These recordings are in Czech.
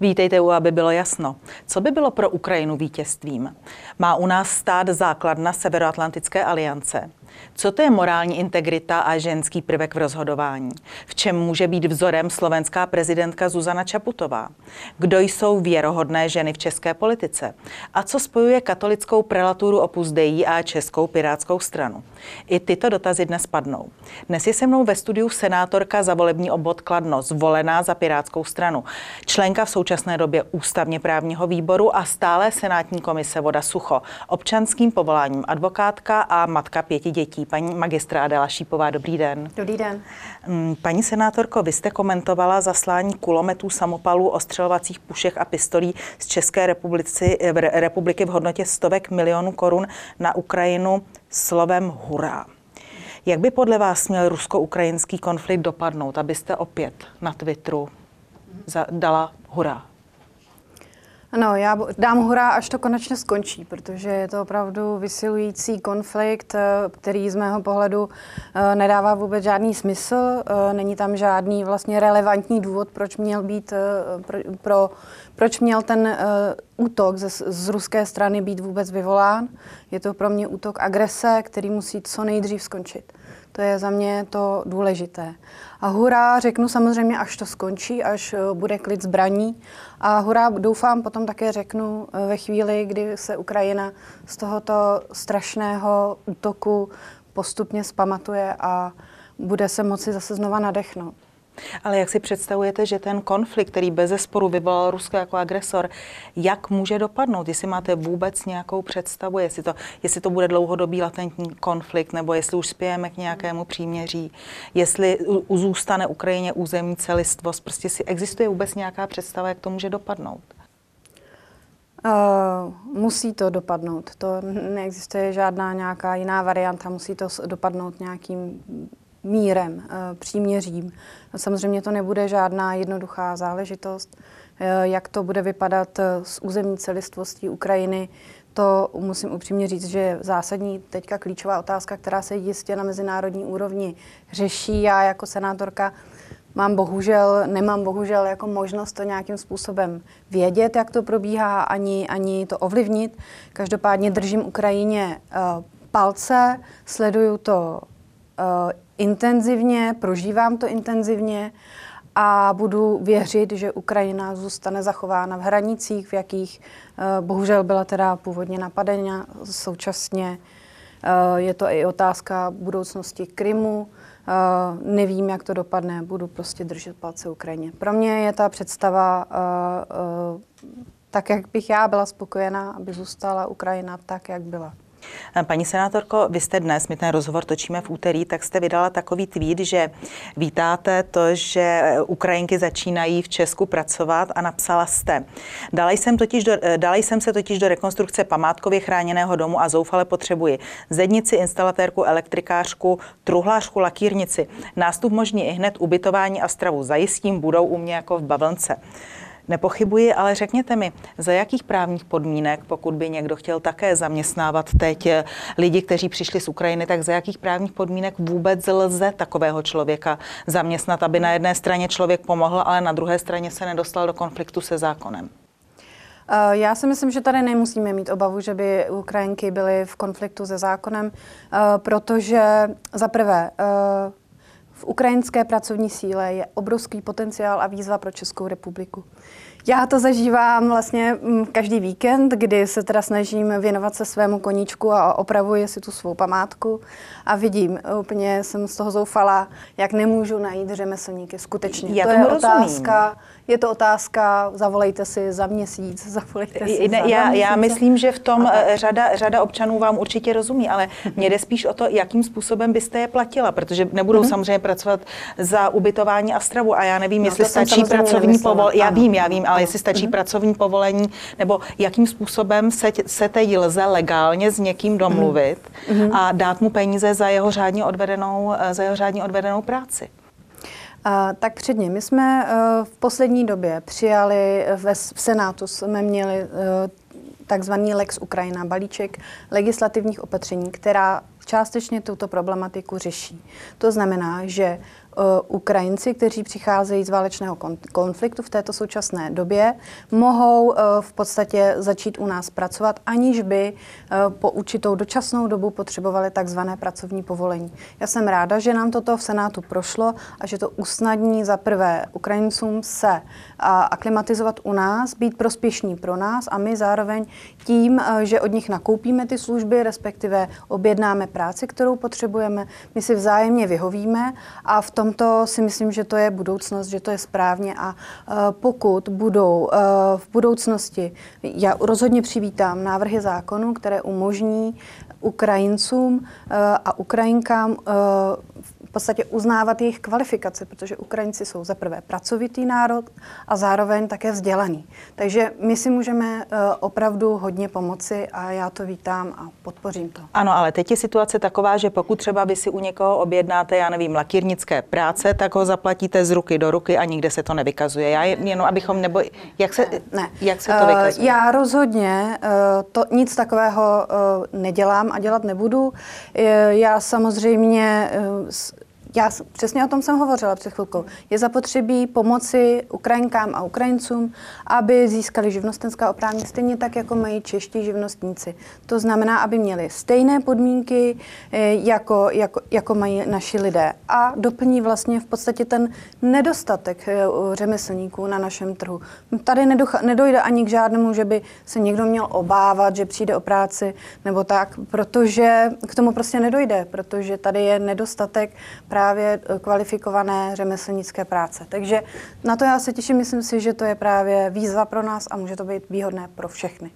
Vítejte u, aby bylo jasno. Co by bylo pro Ukrajinu vítězstvím? Má u nás stát základna Severoatlantické aliance? Co to je morální integrita a ženský prvek v rozhodování? V čem může být vzorem slovenská prezidentka Zuzana Čaputová? Kdo jsou věrohodné ženy v české politice? A co spojuje katolickou prelaturu Opus Dei a českou pirátskou stranu? I tyto dotazy dnes padnou. Dnes je se mnou ve studiu senátorka za volební obvod Kladno, zvolená za pirátskou stranu, členka v současné době ústavně právního výboru a stále senátní komise Voda Sucho, občanským povoláním advokátka a matka pěti dětí dětí. Paní magistra Adela Šípová, dobrý den. Dobrý den. Mm, paní senátorko, vy jste komentovala zaslání kulometů, samopalů, ostřelovacích pušek a pistolí z České republiky, republiky v hodnotě stovek milionů korun na Ukrajinu slovem hurá. Jak by podle vás měl rusko-ukrajinský konflikt dopadnout, abyste opět na Twitteru dala hurá? Ano, já dám hurá, až to konečně skončí, protože je to opravdu vysilující konflikt, eh, který z mého pohledu eh, nedává vůbec žádný smysl. Eh, není tam žádný vlastně relevantní důvod, proč měl být pro, pro proč měl ten útok z, z ruské strany být vůbec vyvolán. Je to pro mě útok agrese, který musí co nejdřív skončit. To je za mě to důležité. A hurá řeknu samozřejmě, až to skončí, až eh, bude klid zbraní. A hurá doufám potom také řeknu eh, ve chvíli, kdy se Ukrajina z tohoto strašného útoku postupně spamatuje a bude se moci zase znova nadechnout. Ale jak si představujete, že ten konflikt, který bez zesporu vyvolal Rusko jako agresor, jak může dopadnout? Jestli máte vůbec nějakou představu, jestli to, jestli to bude dlouhodobý latentní konflikt, nebo jestli už spějeme k nějakému příměří, jestli zůstane Ukrajině územní celistvost, prostě si existuje vůbec nějaká představa, jak to může dopadnout? Uh, musí to dopadnout. To neexistuje žádná nějaká jiná varianta. Musí to dopadnout nějakým mírem, eh, příměřím. Samozřejmě to nebude žádná jednoduchá záležitost. Eh, jak to bude vypadat eh, s územní celistvostí Ukrajiny, to musím upřímně říct, že je zásadní teďka klíčová otázka, která se jistě na mezinárodní úrovni řeší. Já jako senátorka mám bohužel, nemám bohužel jako možnost to nějakým způsobem vědět, jak to probíhá, ani, ani to ovlivnit. Každopádně držím Ukrajině uh, palce, sleduju to uh, intenzivně, prožívám to intenzivně a budu věřit, že Ukrajina zůstane zachována v hranicích, v jakých uh, bohužel byla teda původně napadena. Současně uh, je to i otázka budoucnosti Krymu. Uh, nevím, jak to dopadne, budu prostě držet palce Ukrajině. Pro mě je ta představa tak, jak bych já byla spokojená, aby zůstala Ukrajina tak, jak byla. Paní senátorko, vy jste dnes, my ten rozhovor točíme v úterý, tak jste vydala takový tweet, že vítáte to, že Ukrajinky začínají v Česku pracovat a napsala jste. Dala jsem, totiž do, dala jsem se totiž do rekonstrukce památkově chráněného domu a zoufale potřebuji zednici, instalatérku, elektrikářku, truhlářku, lakírnici. Nástup možný i hned, ubytování a stravu zajistím, budou u mě jako v bavlnce. Nepochybuji, ale řekněte mi, za jakých právních podmínek, pokud by někdo chtěl také zaměstnávat teď eh, lidi, kteří přišli z Ukrajiny, tak za jakých právních podmínek vůbec lze takového člověka zaměstnat, aby na jedné straně člověk pomohl, ale na druhé straně se nedostal do konfliktu se zákonem? Eh, já si myslím, že tady nemusíme mít obavu, že by Ukrajinky byly v konfliktu se zákonem, eh, protože za prvé v ukrajinské pracovní síle je obrovský potenciál a výzva pro Českou republiku. Já to zažívám vlastně mm, každý víkend, kdy se teda snažím věnovat se svému koníčku a opravuji si tu svou památku a vidím, úplně jsem z toho zoufala, jak nemůžu najít řemeslníky. Skutečně. Já to je otázka, rozumím je to otázka, zavolejte si za měsíc, zavolejte si ne, za já, já myslím, že v tom okay. řada, řada občanů vám určitě rozumí, ale mě jde spíš o to, jakým způsobem byste je platila, protože nebudou mm-hmm. samozřejmě pracovat za ubytování a stravu a já nevím, no, jestli stačí pracovní povolení, já vím, já vím, ale jestli stačí mm-hmm. pracovní povolení, nebo jakým způsobem se, se teď lze legálně s někým domluvit mm-hmm. a dát mu peníze za jeho řádně odvedenou, za jeho řádně odvedenou práci. A, tak předně, my jsme uh, v poslední době přijali, ve, v Senátu jsme měli uh, takzvaný Lex Ukrajina, balíček legislativních opatření, která částečně tuto problematiku řeší. To znamená, že Ukrajinci, kteří přicházejí z válečného konfliktu v této současné době, mohou v podstatě začít u nás pracovat, aniž by po určitou dočasnou dobu potřebovali takzvané pracovní povolení. Já jsem ráda, že nám toto v Senátu prošlo a že to usnadní za prvé Ukrajincům se aklimatizovat u nás, být prospěšní pro nás a my zároveň tím, že od nich nakoupíme ty služby, respektive objednáme práci, kterou potřebujeme, my si vzájemně vyhovíme a v tomto si myslím, že to je budoucnost, že to je správně a pokud budou v budoucnosti, já rozhodně přivítám návrhy zákonů, které umožní Ukrajincům a Ukrajinkám v podstatě uznávat jejich kvalifikace, protože Ukrajinci jsou za prvé pracovitý národ a zároveň také vzdělaný. Takže my si můžeme uh, opravdu hodně pomoci a já to vítám a podpořím to. Ano, ale teď je situace taková, že pokud třeba vy si u někoho objednáte, já nevím, lakírnické práce, tak ho zaplatíte z ruky do ruky a nikde se to nevykazuje. Já jenom, abychom, nebo jak se, ne. Jak se to eh, vykazuje? Uh, já rozhodně uh, to, nic takového nedělám a dělat nebudu. Já samozřejmě já přesně o tom jsem hovořila před chvilkou. Je zapotřebí pomoci Ukrajinkám a Ukrajincům, aby získali živnostenská oprávnění stejně tak, jako mají čeští živnostníci. To znamená, aby měli stejné podmínky, eh, jako, jako, jako mají naši lidé. A doplní vlastně v podstatě ten nedostatek eh, řemeslníků na našem trhu. Tady nedojde ani k žádnému, že by se někdo měl obávat, že přijde o práci nebo tak, protože k tomu prostě nedojde, protože tady je nedostatek právě právě eh, kvalifikované řemeslnické práce. Takže na to já se těším, myslím si, že to je právě výzva pro nás a může to být výhodné pro všechny.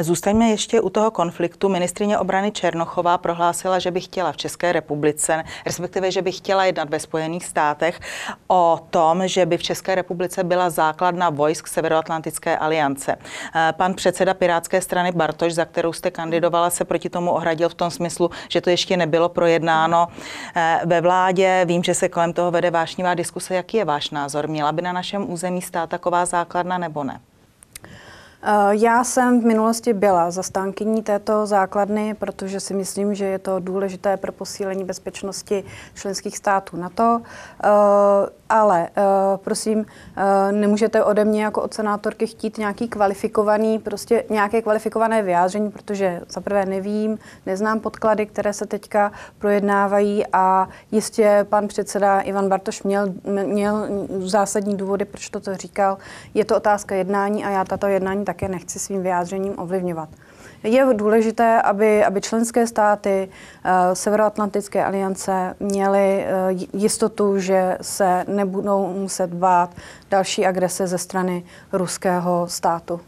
Zůstaňme ještě u toho konfliktu. Ministrině obrany Černochová prohlásila, že by chtěla v České republice, respektive, že by chtěla jednat ve Spojených státech o tom, že by v České republice byla základna vojsk Severoatlantické aliance. Eh, pan předseda Pirátské strany Bartoš, za kterou jste kandidovala, se proti tomu ohradil v tom smyslu, že to ještě nebylo projednáno eh, ve vládě vládě. Vím, že se kolem toho vede vášnivá diskuse. Jaký je váš názor? Měla by na našem území stát taková základna nebo ne? Eh, já jsem v minulosti byla zastánkyní této základny, protože si myslím, že je to důležité pro posílení bezpečnosti členských států NATO. Ale prosím, eh, nemůžete ode mě jako od senátorky chtít nějaký kvalifikovaný, prostě nějaké kvalifikované vyjádření, protože za prvé nevím, neznám podklady, které se teďka projednávají a jistě pan předseda Ivan Bartoš měl, měl zásadní důvody, proč toto říkal. Je to otázka jednání a já tato jednání také nechci svým vyjádřením ovlivňovat. Je důležité, aby, aby členské státy uh, Severoatlantické aliance měly uh, jistotu, že se nebudou muset bát další agrese ze strany ruského státu.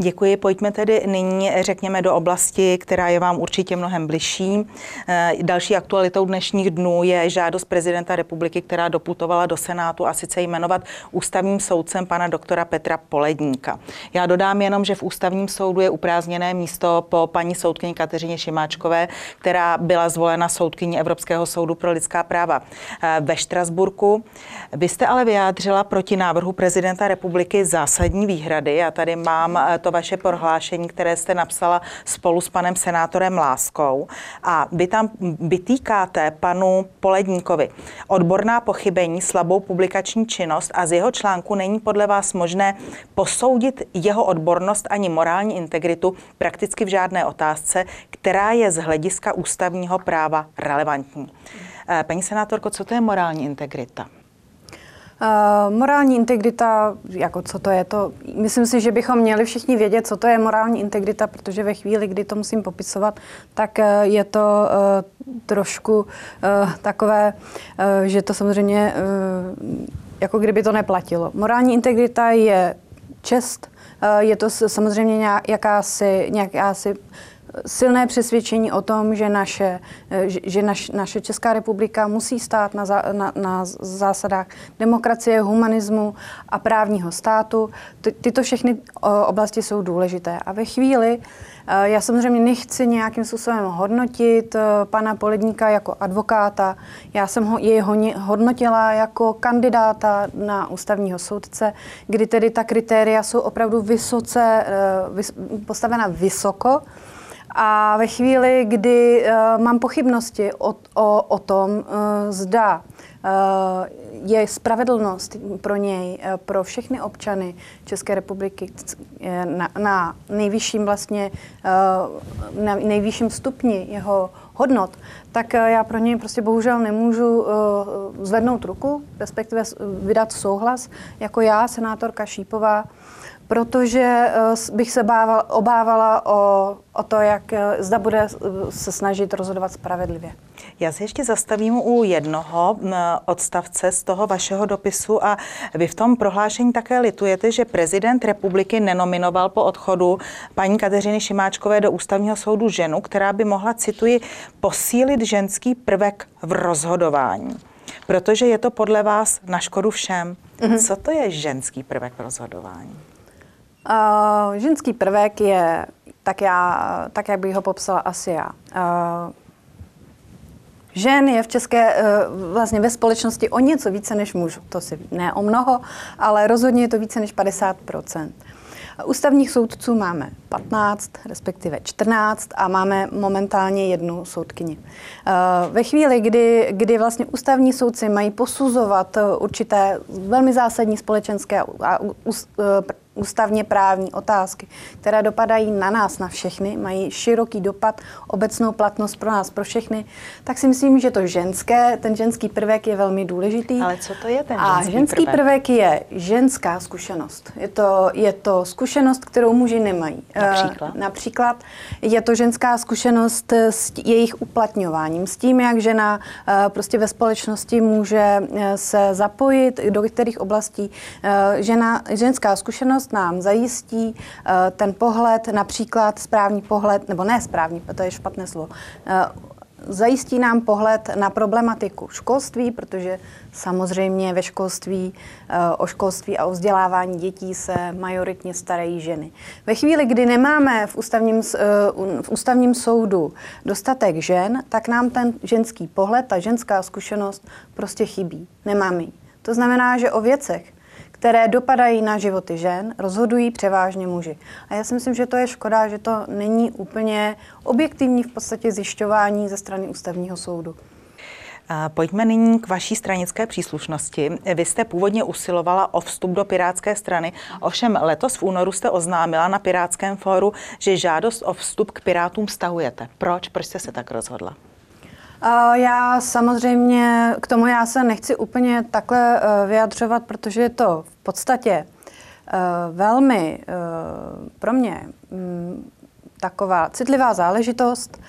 Děkuji. Pojďme tedy nyní, řekněme, do oblasti, která je vám určitě mnohem bližší. Eh, další aktualitou dnešních dnů je žádost prezidenta republiky, která doputovala do Senátu a sice jmenovat ústavním soudcem pana doktora Petra Poledníka. Já dodám jenom, že v ústavním soudu je uprázněné místo po paní soudkyni Kateřině Šimáčkové, která byla zvolena soudkyní Evropského soudu pro lidská práva eh, ve Štrasburku. Vy jste ale vyjádřila proti návrhu prezidenta republiky zásadní výhrady. Já tady mám to eh, to vaše prohlášení, které jste napsala spolu s panem senátorem Láskou. A vy tam vytýkáte panu Poledníkovi odborná pochybení, slabou publikační činnost a z jeho článku není podle vás možné posoudit jeho odbornost ani morální integritu prakticky v žádné otázce, která je z hlediska ústavního práva relevantní. Eh, paní senátorko, co to je morální integrita? Uh, morální integrita, jako co to je, to myslím si, že bychom měli všichni vědět, co to je morální integrita, protože ve chvíli, kdy to musím popisovat, tak uh, je to uh, trošku takové, že to samozřejmě jako kdyby to neplatilo. Morální integrita je čest, je to samozřejmě nějak, jakási, nějakási silné přesvědčení o tom, že naše, že naš, naše Česká republika musí stát na, na, na zásadách demokracie, humanismu a právního státu. Ty, tyto všechny oblasti jsou důležité. A ve chvíli, já samozřejmě nechci nějakým způsobem hodnotit pana Poledníka jako advokáta. Já jsem ho, jej hodnotila jako kandidáta na ústavního soudce, kdy tedy ta kritéria jsou opravdu vysoce, vys, postavena vysoko. A ve chvíli, kdy uh, mám pochybnosti o, o, o tom, uh, zda je spravedlnost pro něj, pro všechny občany České republiky na, na nejvyšším vlastně, na nejvyšším stupni jeho hodnot, tak já pro něj prostě bohužel nemůžu zvednout ruku, respektive vydat souhlas, jako já, senátorka Šípová, protože eh, bych se bával, obávala o, o to, jak eh, zda bude eh, se snažit rozhodovat spravedlivě. Já se ještě zastavím u jednoho odstavce z toho vašeho dopisu a vy v tom prohlášení také litujete, že prezident republiky nenominoval po odchodu paní Kateřiny Šimáčkové do ústavního soudu ženu, která by mohla, cituji, posílit ženský prvek v rozhodování. Protože je to podle vás na škodu všem. Mm-hmm. Co to je ženský prvek v rozhodování? Uh, ženský prvek je, tak, já, tak jak bych ho popsala asi já. Uh, žen je v české, uh, vlastně ve společnosti o něco více než mužů. To si ne o mnoho, ale rozhodně je to více než 50% Ústavních soudců máme 15, respektive 14 a máme momentálně jednu soudkyni. Ve chvíli, kdy, kdy vlastně ústavní soudci mají posuzovat určité velmi zásadní společenské a ústavně právní otázky, které dopadají na nás, na všechny, mají široký dopad, obecnou platnost pro nás, pro všechny, tak si myslím, že to ženské, ten ženský prvek je velmi důležitý. Ale co to je ten ženský A ženský prvek? prvek je ženská zkušenost. Je to, je to zkušenost, kterou muži nemají. Například? E, například je to ženská zkušenost s jejich uplatňováním, s tím, jak žena e, prostě ve společnosti může eh, se zapojit, do kterých oblastí e, žena, ženská zkušenost společnost nám zajistí eh, ten pohled, například správný pohled, nebo ne správný, to je špatné slovo, eh, zajistí nám pohled na problematiku školství, protože samozřejmě ve školství, eh, o školství a o vzdělávání dětí se majoritně starají ženy. Ve chvíli, kdy nemáme v ústavním, v ústavním soudu dostatek žen, tak nám ten ženský pohled, ta ženská zkušenost prostě chybí. Nemáme ji. To znamená, že o věcech, které dopadají na životy žen, rozhodují převážně muži. A já si myslím, že to je škoda, že to není úplně objektivní v podstatě zjišťování ze strany ústavního soudu. Pojďme nyní k vaší stranické příslušnosti. Vy jste původně usilovala o vstup do Pirátské strany, ovšem letos v únoru jste oznámila na Pirátském fóru, že žádost o vstup k Pirátům stahujete. Proč? Proč jste se tak rozhodla? Já samozřejmě k tomu já se nechci úplně takhle eh, vyjadřovat, protože je to v podstatě eh, velmi eh, pro mě mm, taková citlivá záležitost.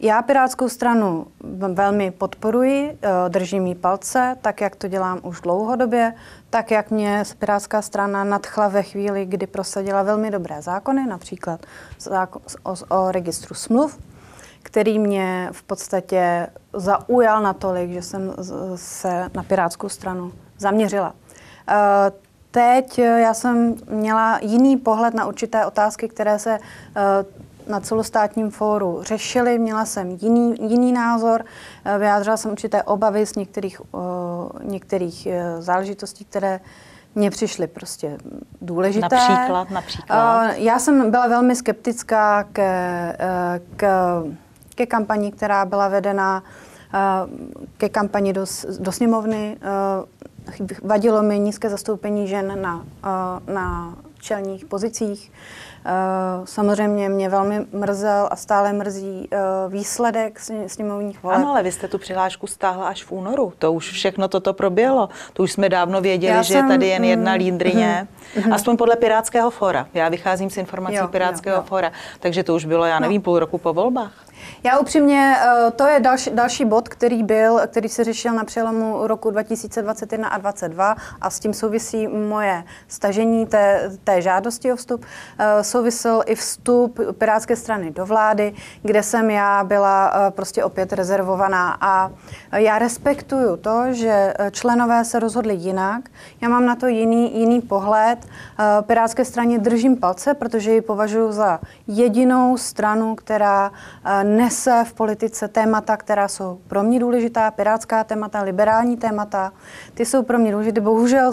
Já Pirátskou stranu velmi podporuji, držím jí palce, tak jak to dělám už dlouhodobě, tak jak mě Pirátská strana nadchla ve chvíli, kdy prosadila velmi dobré zákony, například zákon o, o registru smluv, který mě v podstatě zaujal natolik, že jsem se na Pirátskou stranu zaměřila. Eh, teď já jsem měla jiný pohled na určité otázky, které se eh, na celostátním fóru řešily. Měla jsem jiný, jiný názor, eh, vyjádřila jsem určité obavy z některých, některých záležitostí, které mně přišly prostě důležité. Například, například. Já jsem byla velmi skeptická k, k ke kampani, která byla vedena eh, ke kampani do, do sněmovny. Eh, vadilo mi nízké zastoupení žen na, eh, na čelních pozicích. Samozřejmě mě velmi mrzel a stále mrzí výsledek sněmovních voleb. Ano, ale vy jste tu přihlášku stáhla až v únoru. To už všechno toto proběhlo. To už jsme dávno věděli, Já že jsem, je tady jen jedna mm, lídrině. Mm, Aspoň podle Pirátského fora. Já vycházím z informací jo, Pirátského jo, jo. fora. Takže to už bylo, já nevím, no. půl roku po volbách. Já upřímně, eh, to je další, další bod, který byl, který se řešil na přelomu roku 2021 a 2022 a s tím souvisí moje stažení té, té žádosti o vstup. Eh, souvisel i vstup Pirátské strany do vlády, kde jsem já byla eh, prostě opět rezervovaná a já respektuju to, že členové se rozhodli jinak. Já mám na to jiný, jiný pohled. Pirátské straně držím palce, protože ji považuji za jedinou stranu, která nese v politice témata, která jsou pro mě důležitá, pirátská témata, liberální témata. Ty jsou pro mě důležité. Bohužel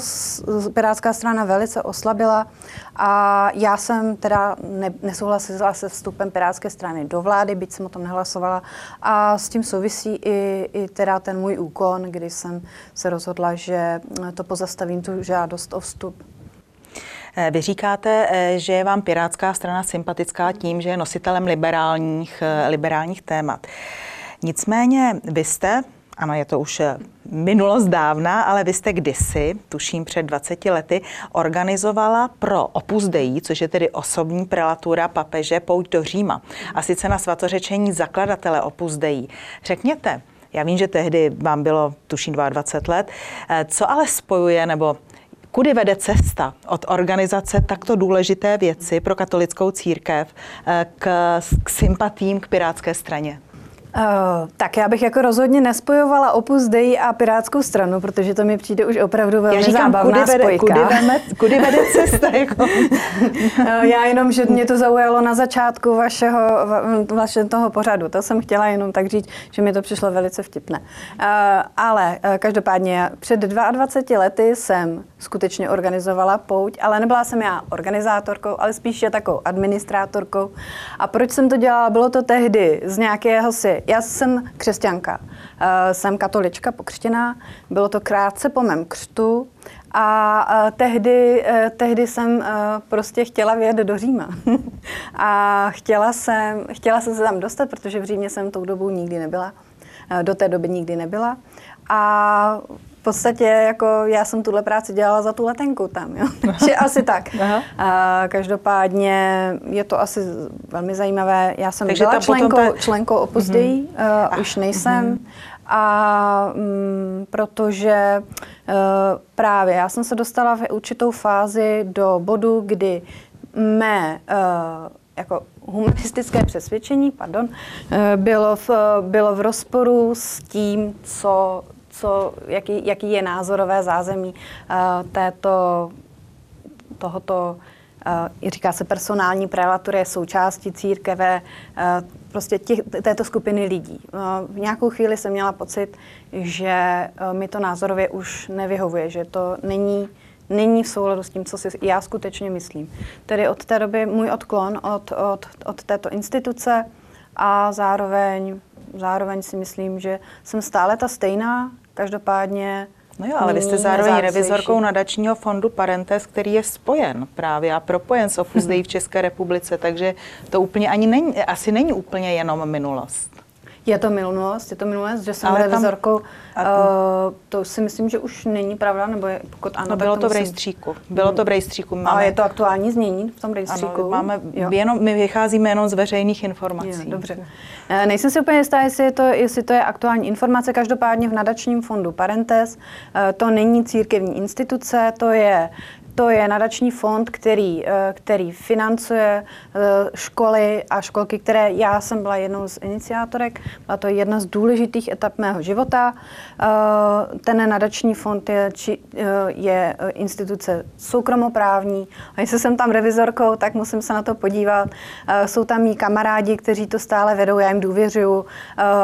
pirátská strana velice oslabila a já jsem teda ne, nesouhlasila se vstupem pirátské strany do vlády, byť jsem o tom nehlasovala. A s tím souvisí i, i teda ten můj úkon, kdy jsem se rozhodla, že to pozastavím tu žádost o vstup. Eh, vy říkáte, eh, že je vám Pirátská strana sympatická tím, že je nositelem liberálních, eh, liberálních témat. Nicméně vy jste, ano, je to už minulost dávna, ale vy jste kdysi, tuším před 20 lety, organizovala pro Opus Dei, což je tedy osobní prelatura papeže, pouť do Říma. A sice na svatořečení zakladatele Opus Dei. Řekněte, já vím, že tehdy vám bylo, tuším, 22 let, co ale spojuje, nebo Kudy vede cesta od organizace takto důležité věci pro katolickou církev eh, k, k sympatím k pirátské straně? Uh, tak já bych jako rozhodně nespojovala Opus Dei a Pirátskou stranu, protože to mi přijde už opravdu velmi já říkám, zábavná kudy vede, spojka. Kudy, veme, kudy vede cesta? Jako? uh, já jenom, že mě to zaujalo na začátku vašeho, vašeho toho pořadu. To jsem chtěla jenom tak říct, že mi to přišlo velice vtipné. Uh, ale uh, každopádně před 22 lety jsem skutečně organizovala pouť, ale nebyla jsem já organizátorkou, ale spíše takovou administrátorkou. A proč jsem to dělala? Bylo to tehdy z nějakého si já jsem křesťanka, uh, jsem katolička pokřtěná, bylo to krátce po mém křtu a uh, tehdy, uh, tehdy jsem prostě chtěla vyjet do Říma. a chtěla jsem, chtěla jsem se tam dostat, protože v Římě jsem tou dobou nikdy nebyla. Do té doby nikdy nebyla. A podstatě jako já jsem tuhle práci dělala za tu letenku tam, jo. Takže asi tak. Aha. A každopádně je to asi velmi zajímavé. Já jsem Takže byla členkou, ta... členkou uh-huh. Dei, uh, už nejsem. Uh-huh. A mm, protože uh, právě já jsem se dostala v určitou fázi do bodu, kdy mé uh, jako humanistické přesvědčení, pardon, bylo v, bylo v rozporu s tím, co co, jaký, jaký je názorové zázemí uh, této, tohoto, uh, říká se personální prelatury, je součástí církeve, uh, prostě těch, této skupiny lidí. V nějakou chvíli jsem měla pocit, že mi to názorově už nevyhovuje, že to není není v souladu s tím, co si já skutečně myslím. Tedy od té doby můj odklon od, od, od této instituce a zároveň, zároveň si myslím, že jsem stále ta stejná, Každopádně No jo, ale vy jste zároveň revizorkou nadačního fondu Parentes, který je spojen právě a propojen s Opus Dei v České republice, takže to úplně ani není, asi není úplně jenom minulost. Je to minulost, je to minulost, že jsem Ale revizorkou. Tam, uh, to si myslím, že už není pravda, nebo je, pokud ano, no, bylo to, to v rejstříku. Bylo to v rejstříku. Máme, Ale je to aktuální znění v tom rejstříku? Ano, máme jenom, my vycházíme jenom z veřejných informací. Je, dobře. Uh, nejsem si úplně jistá, jestli, je to, jestli to je aktuální informace. Každopádně v nadačním fondu Parentes uh, to není církevní instituce, to je to je nadační fond, který, eh, který financuje eh, školy a školky, které já jsem byla jednou z iniciátorek. Byla to jedna z důležitých etap mého života. Eh, ten nadační fond je, je instituce soukromoprávní. A jestli jsem tam revizorkou, tak musím se na to podívat. Jsou tam mý kamarádi, kteří to stále vedou, já jim důvěřuju.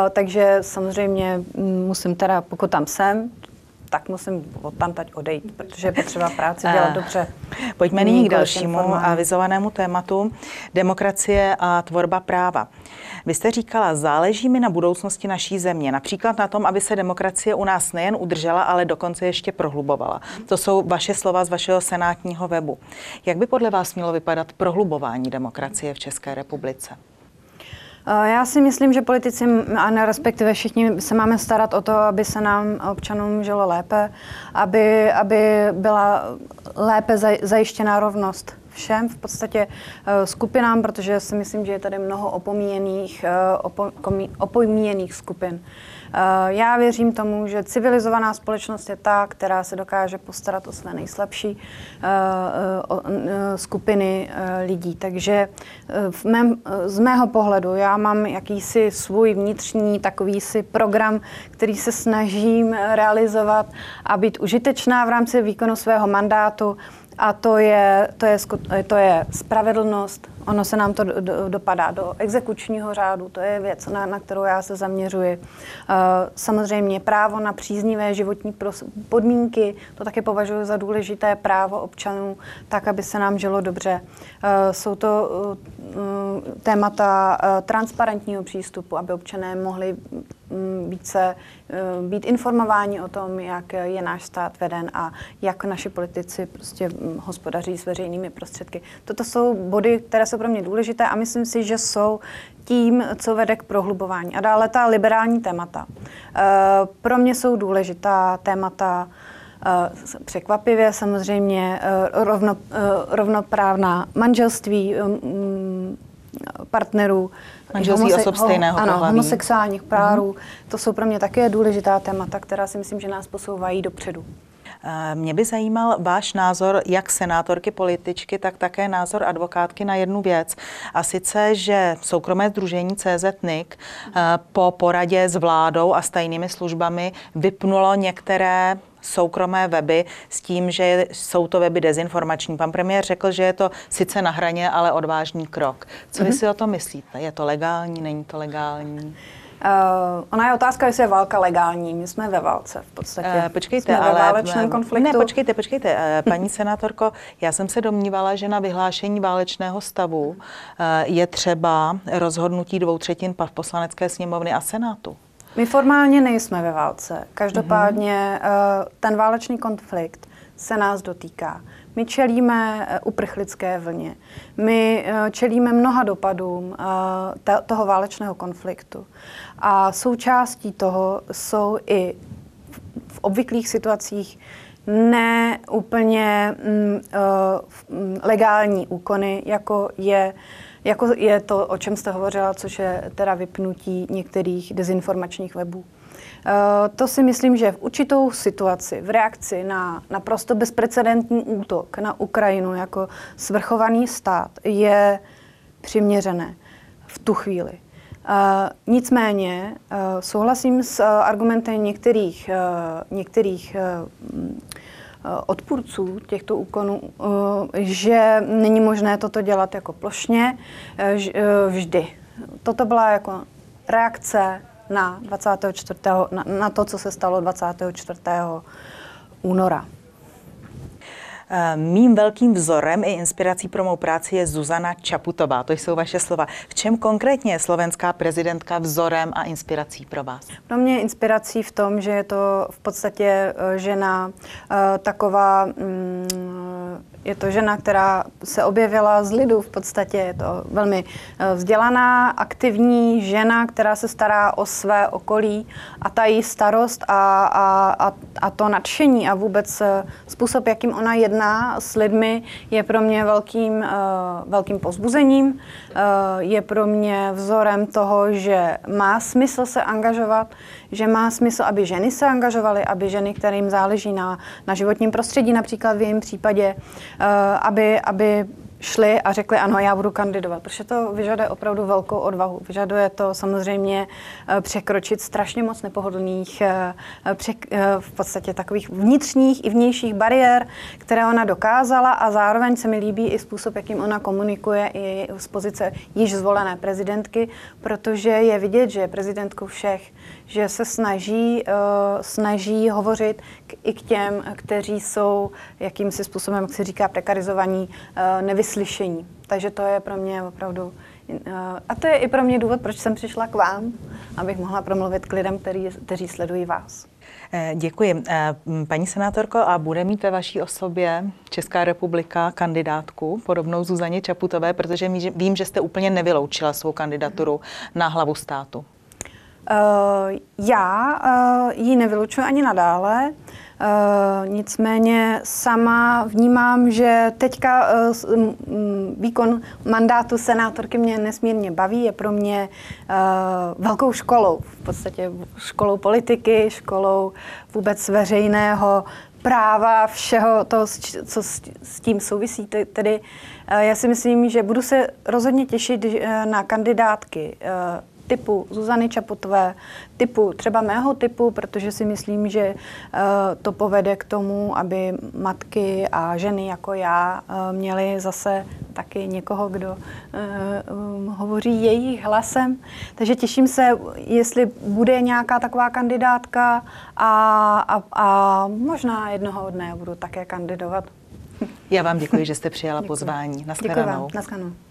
Takže samozřejmě mm, musím teda, pokud tam jsem, tak musím tam teď odejít, protože je potřeba práci dělat dobře. Pojďme nyní k dalšímu avizovanému tématu. Demokracie a tvorba práva. Vy jste říkala, záleží mi na budoucnosti naší země, například na tom, aby se demokracie u nás nejen udržela, ale dokonce ještě prohlubovala. To jsou vaše slova z vašeho senátního webu. Jak by podle vás mělo vypadat prohlubování demokracie v České republice? Eh, já si myslím, že politici, a respektive všichni, se máme starat o to, aby se nám občanům žilo lépe, aby, aby byla lépe zajištěná rovnost všem v podstatě eh, skupinám, protože si myslím, že je tady mnoho opomíjených, eh, opomíjených skupin. Eh, já věřím tomu, že civilizovaná společnost je ta, která se dokáže postarat o své nejslabší eh, eh, skupiny lidí. Takže v mém, z mého pohledu já mám jakýsi svůj vnitřní takový si program, který se snažím realizovat a být užitečná v rámci výkonu svého mandátu a to je, to je, to je spravedlnost. Ono se nám to do, do, dopadá do exekučního řádu, to je věc, na, na kterou já se zaměřuji. Uh, samozřejmě právo na příznivé životní podmínky, to také považuji za důležité právo občanů, tak, aby se nám žilo dobře. Uh, jsou to uh, témata transparentního přístupu, aby občané mohli více eh, být informováni o tom, jak je náš stát veden a jak naši politici prostě mm, hospodaří s veřejnými prostředky. Toto jsou body, které jsou pro mě důležité a myslím si, že jsou tím, co vede k prohlubování. A dále ta liberální témata. Eh, pro mě jsou důležitá témata eh, překvapivě samozřejmě rovno, rovnoprávná manželství mm, partnerů, Manželství homose- osob stejného ano, pohlaví. homosexuálních párů. Mm-hmm. To jsou pro mě také důležitá témata, která si myslím, že nás posouvají dopředu. Eh, mě by zajímal váš názor, jak senátorky, političky, tak také názor advokátky na jednu věc. A sice, že soukromé združení CZNIC eh, po poradě s vládou a s tajnými službami vypnulo některé soukromé weby s tím, že jsou to weby dezinformační. Pan premiér řekl, že je to sice na hraně, ale odvážný krok. Co vy mm-hmm. si o to myslíte? Je to legální, není to legální? Uh, ona je otázka, jestli je válka legální. My jsme ve válce v podstatě. Uh, počkejte, jsme ale... ve válečném konfliktu. Ne, počkejte, počkejte. Uh, paní senátorko, já jsem se domnívala, že na vyhlášení válečného stavu uh, je třeba rozhodnutí dvou třetin poslanecké sněmovny a senátu. My formálně nejsme ve válce. Každopádně mm-hmm. ten válečný konflikt se nás dotýká. My čelíme eh, uprchlické vlně. My eh, čelíme mnoha dopadům toho válečného konfliktu. A součástí toho jsou i v obvyklých situacích ne úplně mm, mm, legální úkony, jako je jako je to, o čem jste hovořila, což je teda vypnutí některých dezinformačních webů. Uh, to si myslím, že v určitou situaci, v reakci na naprosto bezprecedentní útok na Ukrajinu jako svrchovaný stát je přiměřené v tu chvíli. Uh, nicméně uh, souhlasím s uh, argumentem některých, uh, některých uh, Eh, odpůrců těchto úkonů, eh, že není možné toto dělat jako plošně eh, vždy. Toto byla jako reakce na 24. na, na to, co se stalo 24. února. Eh, mým velkým vzorem i inspirací pro mou práci je Zuzana Čaputová. To jsou vaše slova. V čem konkrétně je slovenská prezidentka vzorem a inspirací pro vás? Pro mě je inspirací v tom, že je to v podstatě eh, žena eh, taková mm, je to žena, která se objevila z lidu v podstatě. Je to velmi vzdělaná, aktivní žena, která se stará o své okolí a ta její starost a, a, a, a to nadšení a vůbec způsob, jakým ona jedná s lidmi, je pro mě velkým, uh, velkým pozbuzením. Uh, je pro mě vzorem toho, že má smysl se angažovat, že má smysl, aby ženy se angažovaly, aby ženy, kterým záleží na, na životním prostředí, například v jejím případě, uh, aby, aby šli a řekli, ano, já budu kandidovat, protože to vyžaduje opravdu velkou odvahu. Vyžaduje to samozřejmě eh, překročit strašně moc nepohodlných, eh, v podstatě takových vnitřních i vnějších bariér, které ona dokázala a zároveň se mi líbí i způsob, jakým ona komunikuje i z pozice již zvolené prezidentky, protože je vidět, že je prezidentkou všech že se snaží, snaží hovořit k, i k těm, kteří jsou jakýmsi způsobem, jak se říká, prekarizovaní, uh, nevyslyšení. Takže to je pro mě opravdu uh, a to je i pro mě důvod, proč jsem přišla k vám, abych mohla promluvit k lidem, který, kteří sledují vás. Děkuji. Paní senátorko, a bude mít ve vaší osobě Česká republika kandidátku podobnou Zuzaně Čaputové, protože vím, že jste úplně nevyloučila svou kandidaturu na hlavu státu. Uh, já uh, ji nevylučuji ani nadále, uh, nicméně sama vnímám, že teďka uh, výkon mandátu senátorky mě nesmírně baví, je pro mě uh, velkou školou, v podstatě školou politiky, školou vůbec veřejného práva, všeho toho, co s tím souvisí. Tedy já si myslím, že budu se rozhodně těšit na kandidátky typu Zuzany Čapotové, typu třeba mého typu, protože si myslím, že uh, to povede k tomu, aby matky a ženy jako já uh, měly zase taky někoho, kdo uh, um, hovoří jejich hlasem. Takže těším se, jestli bude nějaká taková kandidátka a, a, a možná jednoho dne budu také kandidovat. Já vám děkuji, že jste přijala děkuji. pozvání. Naschledanou. Děkuji vám. Naschledanou.